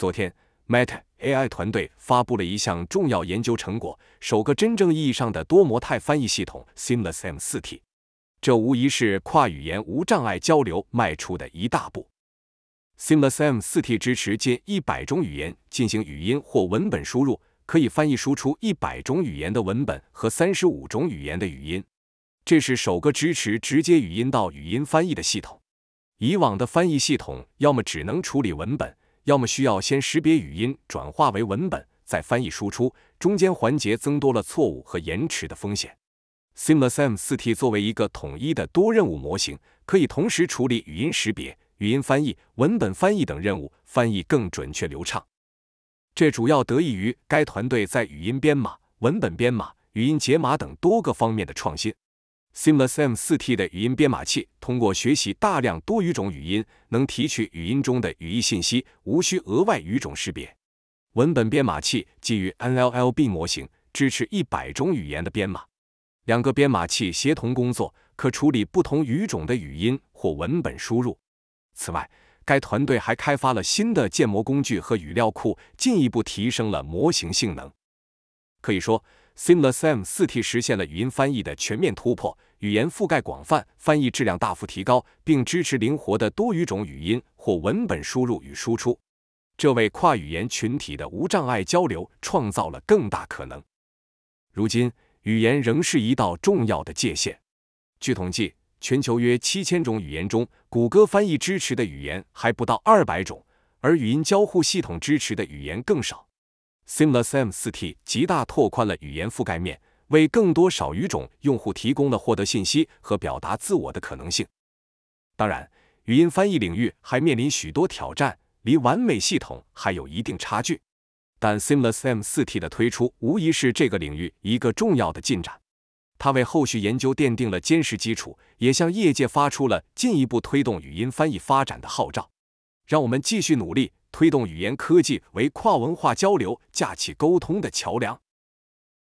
昨天，Meta AI 团队发布了一项重要研究成果：首个真正意义上的多模态翻译系统 Seamless M4T。这无疑是跨语言无障碍交流迈出的一大步。Seamless M4T 支持近一百种语言进行语音或文本输入，可以翻译输出一百种语言的文本和三十五种语言的语音。这是首个支持直接语音到语音翻译的系统。以往的翻译系统要么只能处理文本，要么需要先识别语音转化为文本，再翻译输出，中间环节增多了错误和延迟的风险。Seamless M4T 作为一个统一的多任务模型，可以同时处理语音识别、语音翻译、文本翻译等任务，翻译更准确流畅。这主要得益于该团队在语音编码、文本编码、语音解码等多个方面的创新。Seamless M4T 的语音编码器通过学习大量多语种语音，能提取语音中的语义信息，无需额外语种识别。文本编码器基于 NLLB 模型，支持一百种语言的编码。两个编码器协同工作，可处理不同语种的语音或文本输入。此外，该团队还开发了新的建模工具和语料库，进一步提升了模型性能。可以说 Símlessm4t 实现了语音翻译的全面突破，语言覆盖广泛，翻译质量大幅提高，并支持灵活的多语种语音或文本输入与输出，这为跨语言群体的无障碍交流创造了更大可能。如今，语言仍是一道重要的界限。据统计，全球约七千种语言中，谷歌翻译支持的语言还不到二百种，而语音交互系统支持的语言更少。Seamless M4T 极大拓宽了语言覆盖面，为更多少语种用户提供了获得信息和表达自我的可能性。当然，语音翻译领域还面临许多挑战，离完美系统还有一定差距。但 Seamless M4T 的推出无疑是这个领域一个重要的进展，它为后续研究奠定了坚实基础，也向业界发出了进一步推动语音翻译发展的号召。让我们继续努力。推动语言科技为跨文化交流架起沟通的桥梁。